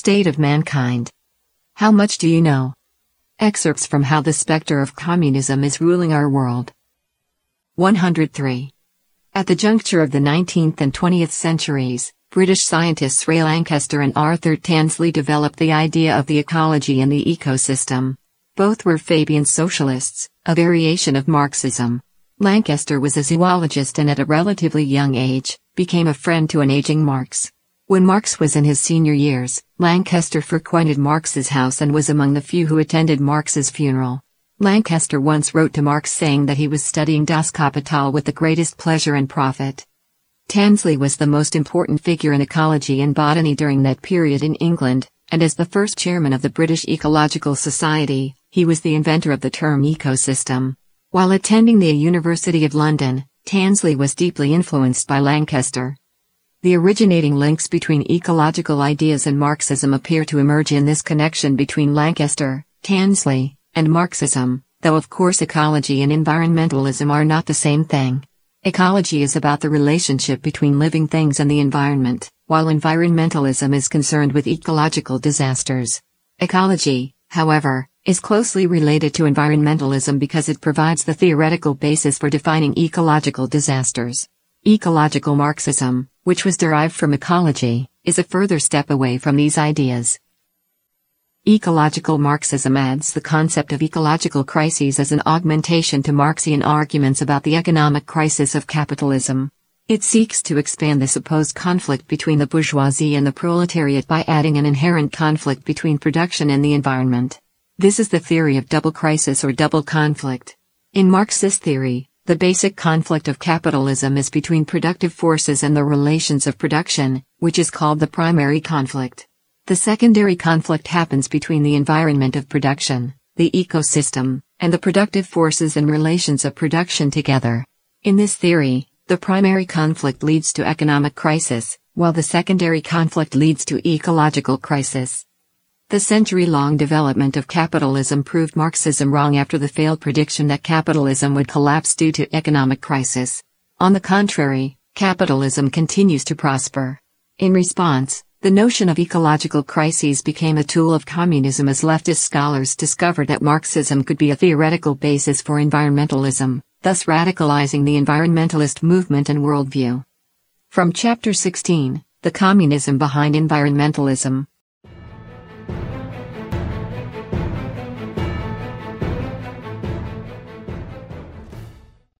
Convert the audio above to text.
state of mankind. How much do you know? Excerpts from How the Spectre of Communism is Ruling Our World. 103. At the juncture of the 19th and 20th centuries, British scientists Ray Lankester and Arthur Tansley developed the idea of the ecology and the ecosystem. Both were Fabian socialists, a variation of Marxism. Lankester was a zoologist and at a relatively young age, became a friend to an aging Marx. When Marx was in his senior years, Lankester frequented Marx's house and was among the few who attended Marx's funeral. Lankester once wrote to Marx saying that he was studying Das Kapital with the greatest pleasure and profit. Tansley was the most important figure in ecology and botany during that period in England, and as the first chairman of the British Ecological Society, he was the inventor of the term ecosystem. While attending the University of London, Tansley was deeply influenced by Lankester. The originating links between ecological ideas and Marxism appear to emerge in this connection between Lankester, Tansley, and Marxism, though of course ecology and environmentalism are not the same thing. Ecology is about the relationship between living things and the environment, while environmentalism is concerned with ecological disasters. Ecology, however, is closely related to environmentalism because it provides the theoretical basis for defining ecological disasters. Ecological Marxism, which was derived from ecology, is a further step away from these ideas. Ecological Marxism adds the concept of ecological crises as an augmentation to Marxian arguments about the economic crisis of capitalism. It seeks to expand the supposed conflict between the bourgeoisie and the proletariat by adding an inherent conflict between production and the environment. This is the theory of double crisis or double conflict. In Marxist theory, the basic conflict of capitalism is between productive forces and the relations of production, which is called the primary conflict. The secondary conflict happens between the environment of production, the ecosystem, and the productive forces and relations of production together. In this theory, the primary conflict leads to economic crisis, while the secondary conflict leads to ecological crisis. The century-long development of capitalism proved Marxism wrong after the failed prediction that capitalism would collapse due to economic crisis. On the contrary, capitalism continues to prosper. In response, the notion of ecological crises became a tool of communism as leftist scholars discovered that Marxism could be a theoretical basis for environmentalism, thus radicalizing the environmentalist movement and worldview. From Chapter 16, The Communism Behind Environmentalism,